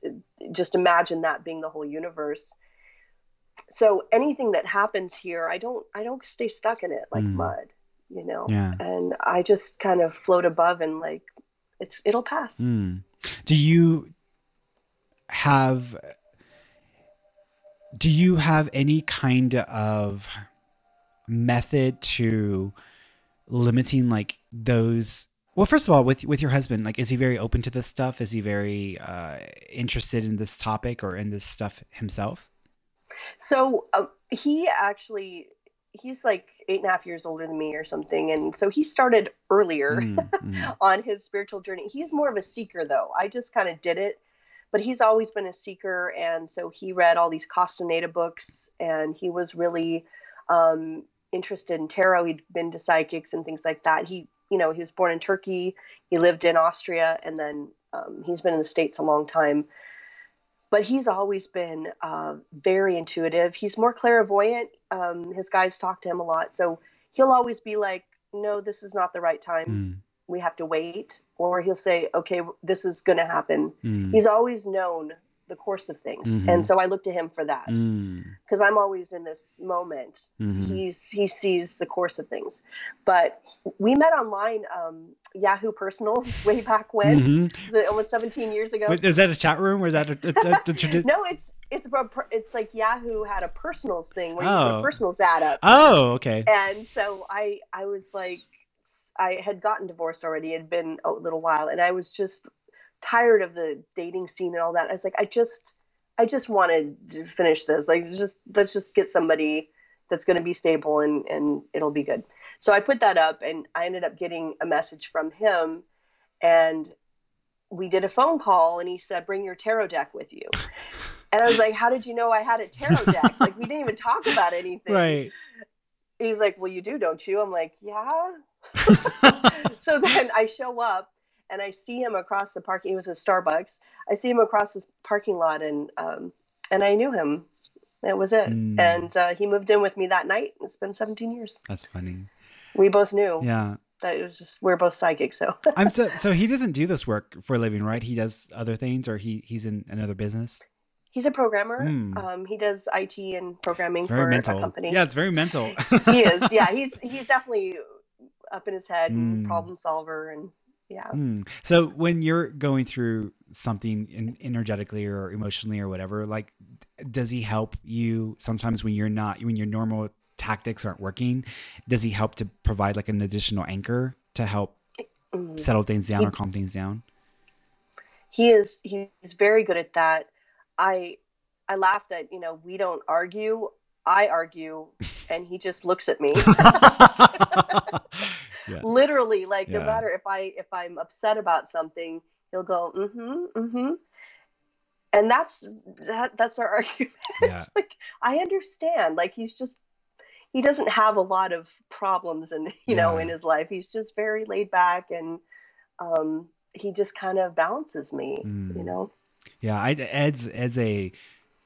just imagine that being the whole universe. So anything that happens here, I don't, I don't stay stuck in it like Mm. mud, you know, Yeah. and I just kind of float above and like, it's, it'll pass. Mm. Do you have do you have any kind of method to limiting like those well first of all with with your husband like is he very open to this stuff is he very uh interested in this topic or in this stuff himself So uh, he actually, he's like eight and a half years older than me or something. And so he started earlier. Mm, [laughs] mm, on his spiritual journey. He's more of a seeker, though. I just kind of did it, but he's always been a seeker, and so he read all these Castaneda books, and he was really um, interested in tarot. He'd been to psychics and things like that. He, you know, he was born in Turkey. He lived in Austria, and then um, he's been in the states a long time. But he's always been uh, very intuitive. He's more clairvoyant. Um, his guys talk to him a lot, so he'll always be like, "No, this is not the right time." mm, we have to wait or he'll say okay this is going to happen mm, he's always known the course of things. Mhm. and so i look to him for that. Mm, because i'm always in this moment. Mhm. he's he sees the course of things. But we met online um, yahoo personals [laughs] way back when. Mhm. Almost 17 years ago? Wait, is that a chat room? Or is that a, a, a, a [laughs] no it's it's a, it's like yahoo had a personals thing where you Oh. put a personals ad up. Oh okay. And so i i was like i had gotten divorced already. It had been a little while. And i was just tired of the dating scene and all that. I was like i just i just wanted to finish this. Like just let's just get somebody that's going to be stable and and it'll be good. So i put that up and i ended up getting a message from him and we did a phone call and he said bring your tarot deck with you. And i was like how did you know i had a tarot deck? [laughs] Like we didn't even talk about anything. Right. He's like, Well, you do, don't you? I'm like, Yeah. [laughs] [laughs] so then I show up and I see him across the parking. He was at Starbucks. I see him across the parking lot, and um, and I knew him. That was it. Mm. And uh, he moved in with me that night. It's been 17 years. that's funny We both knew yeah that it was just we're both psychics. So [laughs] I'm so so he doesn't do this work for a living, right? He does other things, or he he's in another business. he's a programmer. Hmm. Um, he does IT and programming for mental. a company. Yeah, it's very mental. he is. [laughs] Yeah, he's he's definitely up in his head and Mm. problem solver and yeah. Hmm. So when you're going through something in, energetically or emotionally or whatever, like, does he help you sometimes when you're not when your normal tactics aren't working? Does he help to provide like an additional anchor to help Mm. settle things down He- or calm things down? he is he's very good at that i i laugh that you know we don't argue i argue [laughs] and he just looks at me [laughs] yeah. literally like no matter if i if i'm upset about something he'll go mm-hmm mm-hmm. And that's that that's our [laughs] argument. Yeah. [laughs] like i understand. Like he's just he doesn't have a lot of problems and you know in his life. He's just very laid back and um he just kind of balances me Mm. you know? Yeah, I, Ed's Ed's a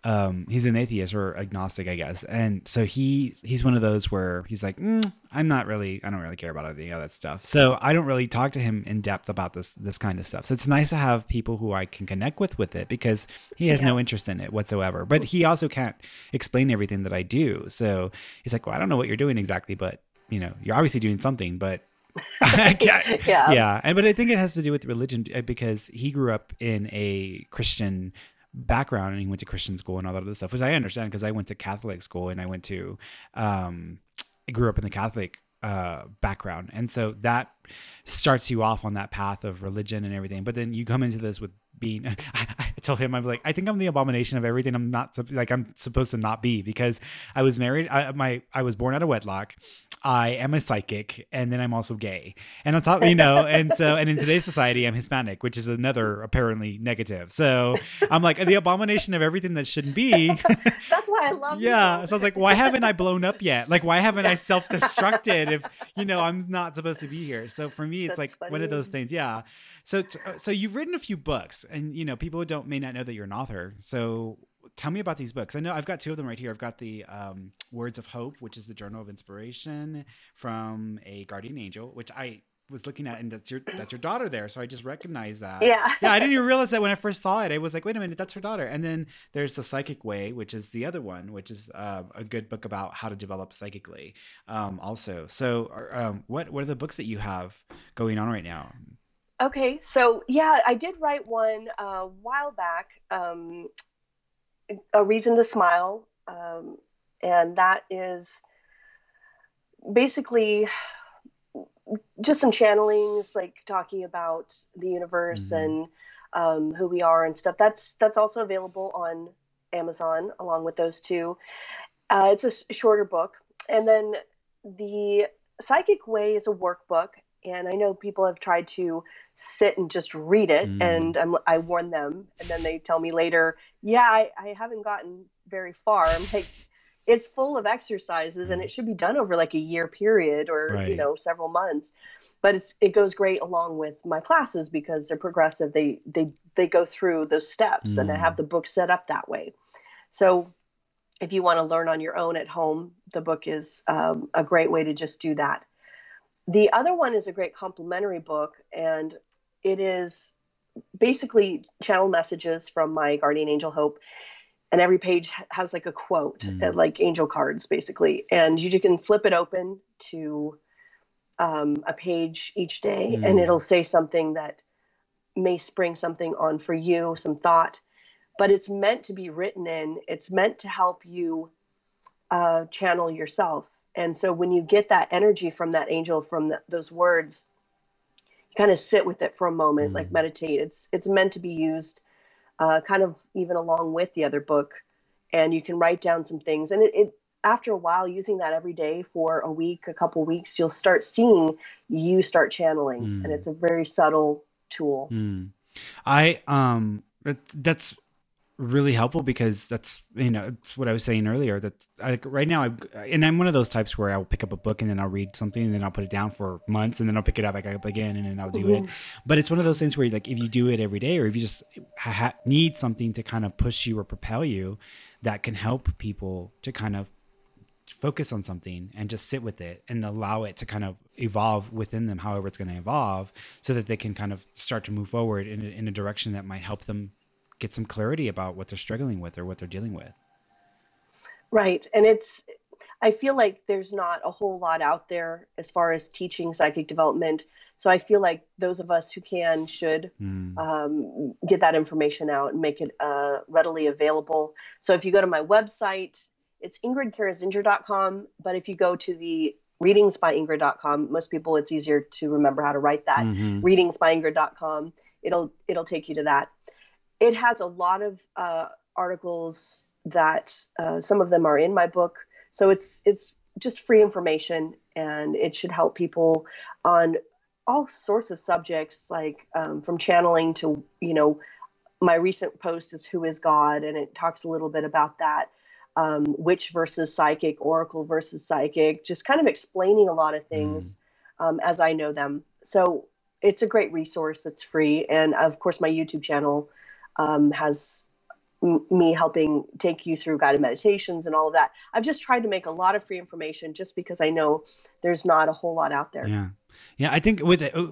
um he's an atheist or agnostic, I guess, and so he he's one of those where he's like, mm, I'm not really, I don't really care about any of that stuff. So I don't really talk to him in depth about this this kind of stuff. So it's nice to have people who I can connect with with it because he has no interest in it whatsoever. But he also can't explain everything that I do. So he's like, well, I don't know what you're doing exactly, but you know, you're obviously doing something, but. [laughs] [laughs] Yeah. yeah and but i think it has to do with religion uh, because he grew up in a christian background and he went to christian school and all that other stuff which i understand because i went to catholic school and i went to um i grew up in the catholic uh background. And so that starts you off on that path of religion and everything. But then you come into this with being [laughs] I, told him i'm like i think i'm the abomination of everything i'm not like i'm supposed to not be because i was married i my i was born out of wedlock I am a psychic and then I'm also gay. And on top, you know, and so, and in today's society, I'm Hispanic, which is another apparently negative. So I'm like the abomination of everything that shouldn't be. [laughs] That's why I love Yeah. So I was like, why haven't I blown up yet? Like, why haven't I self destructed if, [laughs] you know, I'm not supposed to be here? So for me, it's That's like funny. one of those things. Yeah. So, uh, so you've written a few books and, you know, people don't, may not know that you're an author. So tell me about these books. I know I've got two of them right here. I've got the um, Words of Hope, which is the Journal of Inspiration from a guardian angel, which I was looking at, and that's your that's your daughter there. So I just recognized that. Yeah. [laughs] yeah, I didn't even realize that when I first saw it. I was like, wait a minute, that's her daughter. And then there's the Psychic Way, which is the other one, which is uh, a good book about how to develop psychically. Um, also, so um, what what are the books that you have going on right now? Okay, so yeah, I did write one a while back, um, A Reason to Smile, um, and that is basically just some channelings, like talking about the universe Mhm. and um, who we are and stuff. That's that's also available on Amazon along with those two. Uh, it's a shorter book, and then the Psychic Way is a workbook, and I know people have tried to sit and just read it, Mm. and I'm, I warn them, and then they tell me later, "Yeah, I, I haven't gotten very far." I'm like, it's full of exercises, and it should be done over like a year period or you know several months, but it's it goes great along with my classes because they're progressive. They they they go through those steps, and I Mm. have the book set up that way. So if you want to learn on your own at home, the book is um, a great way to just do that. The other one is a great complementary book, and it is basically channel messages from my guardian angel Hope. And every page has like a quote, Mm. like angel cards, basically. And you can flip it open to um, a page each day, and Mm. it'll say something that may spring something on for you, some thought but it's meant to be written in it's meant to help you uh, channel yourself and so when you get that energy from that angel from th those words kind of sit with it for a moment like Mm. meditate it's it's meant to be used uh, kind of even along with the other book and you can write down some things and it, it after a while using that every day for a week a couple weeks you'll start seeing you start channeling Mm. and it's a very subtle tool Hmm. I um that's really helpful because that's you know it's what I was saying earlier that like right now I and I'm one of those types where I'll pick up a book and then I'll read something and then I'll put it down for months and then I'll pick it up back up again and then I'll do it. Mhm. But it's one of those things where like if you do it every day or if you just ha- ha- need something to kind of push you or propel you, that can help people to kind of focus on something and just sit with it and allow it to kind of evolve within them however it's going to evolve so that they can kind of start to move forward in a, in a direction that might help them get some clarity about what they're struggling with or what they're dealing with Right. And it's, I feel like there's not a whole lot out there as far as teaching psychic development. So I feel like those of us who can should Mm. um, get that information out and make it uh, readily available. So if you go to my website, it's ingridkerzinger.com. But if you go to the readingsbyingrid.com, most people it's easier to remember how to write that Mhm. readingsbyingrid.com. It'll it'll take you to that. It has a lot of uh, articles that uh, some of them are in my book, so it's it's just free information, and it should help people on all sorts of subjects, like um, from channeling to you know, my recent post is "Who is God," and it talks a little bit about that. Um, witch versus psychic, oracle versus psychic, just kind of explaining a lot of things um, as I know them. So it's a great resource. It's free, and of course, my YouTube channel um, has m- me helping take you through guided meditations and all of that. I've just tried to make a lot of free information, just because I know there's not a whole lot out there. Yeah. Yeah, I think with uh,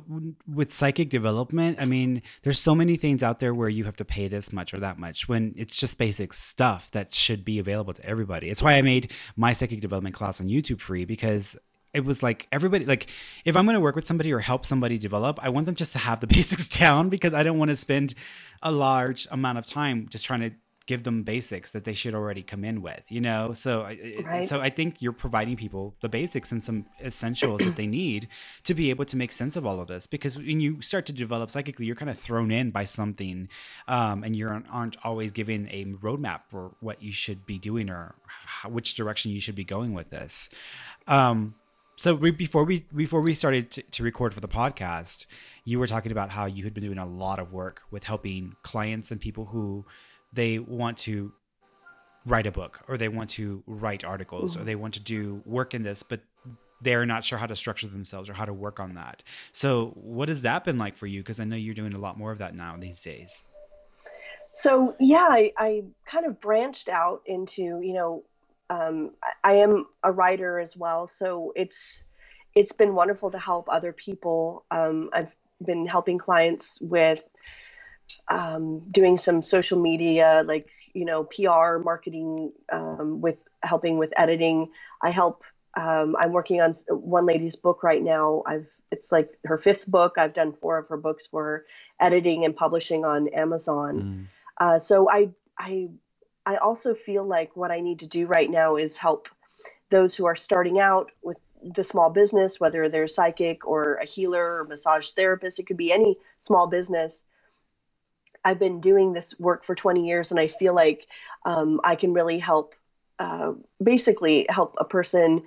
with psychic development, I mean, there's so many things out there where you have to pay this much or that much when it's just basic stuff that should be available to everybody. It's why I made my psychic development class on YouTube free because it was like everybody like if I'm going to work with somebody or help somebody develop, I want them just to have the [laughs] basics down because I don't want to spend a large amount of time just trying to give them basics that they should already come in with, you know? So Right. so I think you're providing people the basics and some essentials that they [clears throat] need to be able to make sense of all of this because when you start to develop psychically you're kind of thrown in by something um, and you aren't, aren't always given a roadmap for what you should be doing or how, which direction you should be going with this um, so we, before we before we started to, to record for the podcast, you were talking about how you had been doing a lot of work with helping clients and people who they want to write a book or they want to write articles or mm-hmm. they want to do work in this, but they're not sure how to structure themselves or how to work on that. So, what has that been like for you? Because I know you're doing a lot more of that now these days. So, yeah, I, I kind of branched out into, you know, um, I am a writer as well. So, it's it's been wonderful to help other people. Um, I've been helping clients with um, doing some social media, like you know, PR, marketing, um, with helping with editing. I help um, I'm working on one lady's book right now. I've it's like her fifth book. I've done four of her books for her, editing and publishing on Amazon. Mm. Uh, so I I I also feel like what I need to do right now is help those who are starting out with the small business, whether they're psychic or a healer or massage therapist. It could be any small business. I've been doing this work for 20 years, and I feel like um, I can really help uh, basically help a person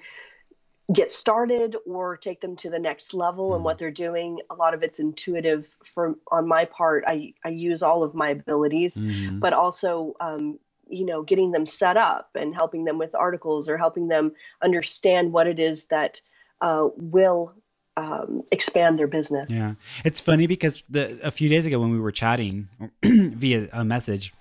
get started or take them to the next level mm-hmm. in what they're doing a lot of it's intuitive for on my part i i use all of my abilities mm-hmm. but also um, you know getting them set up and helping them with articles or helping them understand what it is that uh, will um, expand their business. Yeah. It's funny because the a few days ago when we were chatting [clears throat] via a message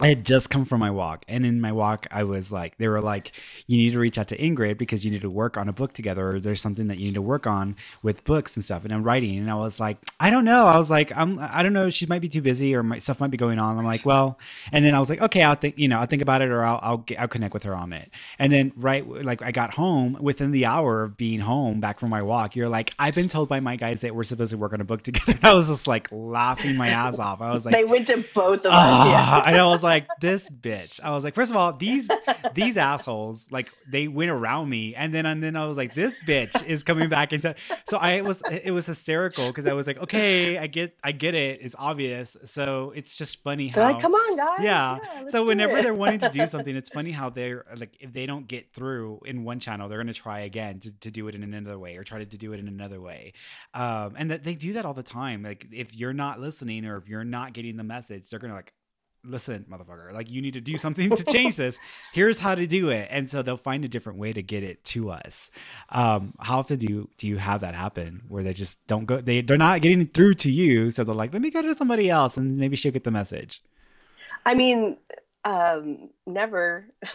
I had just come from my walk, and in my walk, I was like, they were like, you need to reach out to Ingrid because you need to work on a book together, or there's something that you need to work on with books and stuff. And I'm writing, and I was like, I don't know. I was like, I'm, I don't know. She might be too busy, or my stuff might be going on. I'm like, well, and then I was like, okay, I'll think, you know, I'll think about it, or I'll, I'll, get, I'll connect with her on it. And then right, like I got home within the hour of being home back from my walk. You're like, I've been told by my guys that we're supposed to work on a book [laughs] together. I was just like laughing my ass off. I was like, they went to both of us. Yeah. Ah, and I was like, this bitch. I was like, first of all, these these assholes, like they went around me, and then and then I was like, this bitch is coming back into. So I was it was hysterical because I was like, okay, I get I get it. It's obvious. So it's just funny how they're like, come on, guys. Yeah. yeah so whenever they're wanting to do [laughs] something, it's funny how they're like, if they don't get through in one channel, they're gonna try again to, to do it in another way or try to, to do it in another way. Um, and that they do that all the time. Like if you're not listening or if you're not getting the message, they're gonna like listen, motherfucker, like you need to do [laughs] something to change this. Here's how to do it. And so they'll find a different way to get it to us. Um, how often do you do you have that happen where they just don't go they they're not getting through to you, so they're like, let me go to somebody else and maybe she'll get the message. I mean, um, never. [laughs]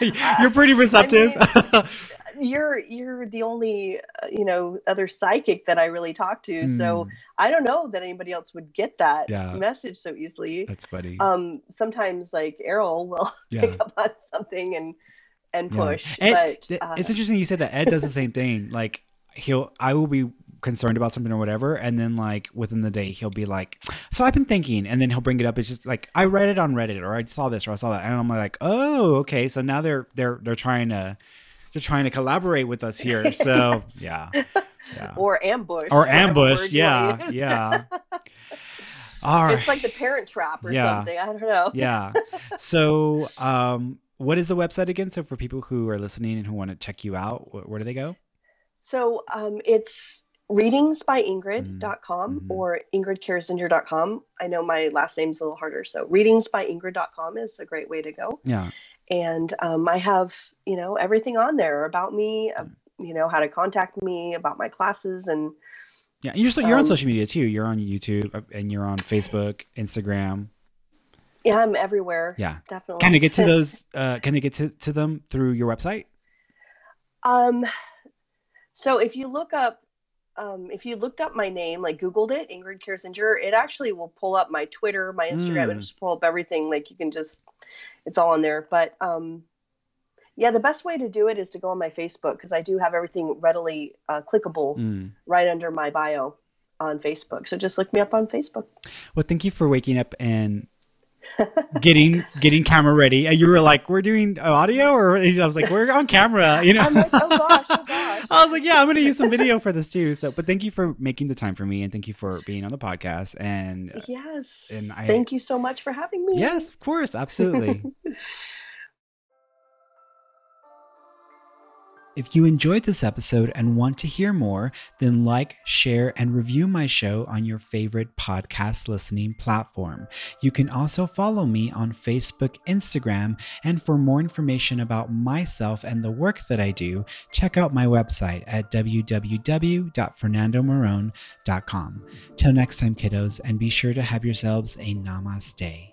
[laughs] You're pretty receptive. I mean, you're you're the only uh, you know other psychic that I really talk to, mm. so hmm. I don't know that anybody else would get that yeah. message so easily. That's funny. Um, sometimes like Errol will [laughs] yeah. pick up on something and and push. Yeah. Ed, but uh, it's interesting you said that Ed does the same thing. Like he'll, I will be concerned about something or whatever and then like within the day he'll be like so i've been thinking and then he'll bring it up it's just like i read it on reddit or i saw this or i saw that and i'm like oh okay so now they're they're they're trying to they're trying to collaborate with us here [laughs] so yeah yeah or ambush or ambush yeah yeah [laughs] all right. It's like the parent trap or yeah. something. I don't know. yeah. [laughs] So, um, what is the website again? So, for people who are listening and who want to check you out, where, where do they go? So, um, it's readingsbyingrid.com mm-hmm. or ingridkerzinger.com. I know my last name's a little harder, so readingsbyingrid.com is a great way to go. Yeah. And um, I have, you know, everything on there about me, uh, you know, how to contact me, about my classes, and yeah, you're you're um, on social media too. You're on YouTube uh, and you're on Facebook, Instagram. Yeah, I'm everywhere. Yeah, definitely. Can I get to [laughs] those? Uh, can I get to, to them through your website? Um, so if you look up um, if you looked up my name, like Googled it, Ingrid Kerzinger, it actually will pull up my Twitter, my Instagram, mm. just pull up everything. Like you can just, it's all on there. But um, yeah, the best way to do it is to go on my Facebook because I do have everything readily uh, clickable mm. right under my bio on Facebook. So just look me up on Facebook. Well, thank you for waking up and [laughs] getting getting camera ready. You were like, "We're doing audio," or I was like, "We're on camera." You know. Like, oh gosh, oh gosh. I was like, "Yeah, I'm going to use some video for this too." So, but thank you for making the time for me, and thank you for being on the podcast. And uh, yes, and I, thank you so much for having me. Yes, of course, absolutely. [laughs] If you enjoyed this episode and want to hear more, then like, share, and review my show on your favorite podcast listening platform. You can also follow me on Facebook, Instagram, and for more information about myself and the work that I do, check out my website at www.fernandomorone.com. Till next time, kiddos, and be sure to have yourselves a namaste.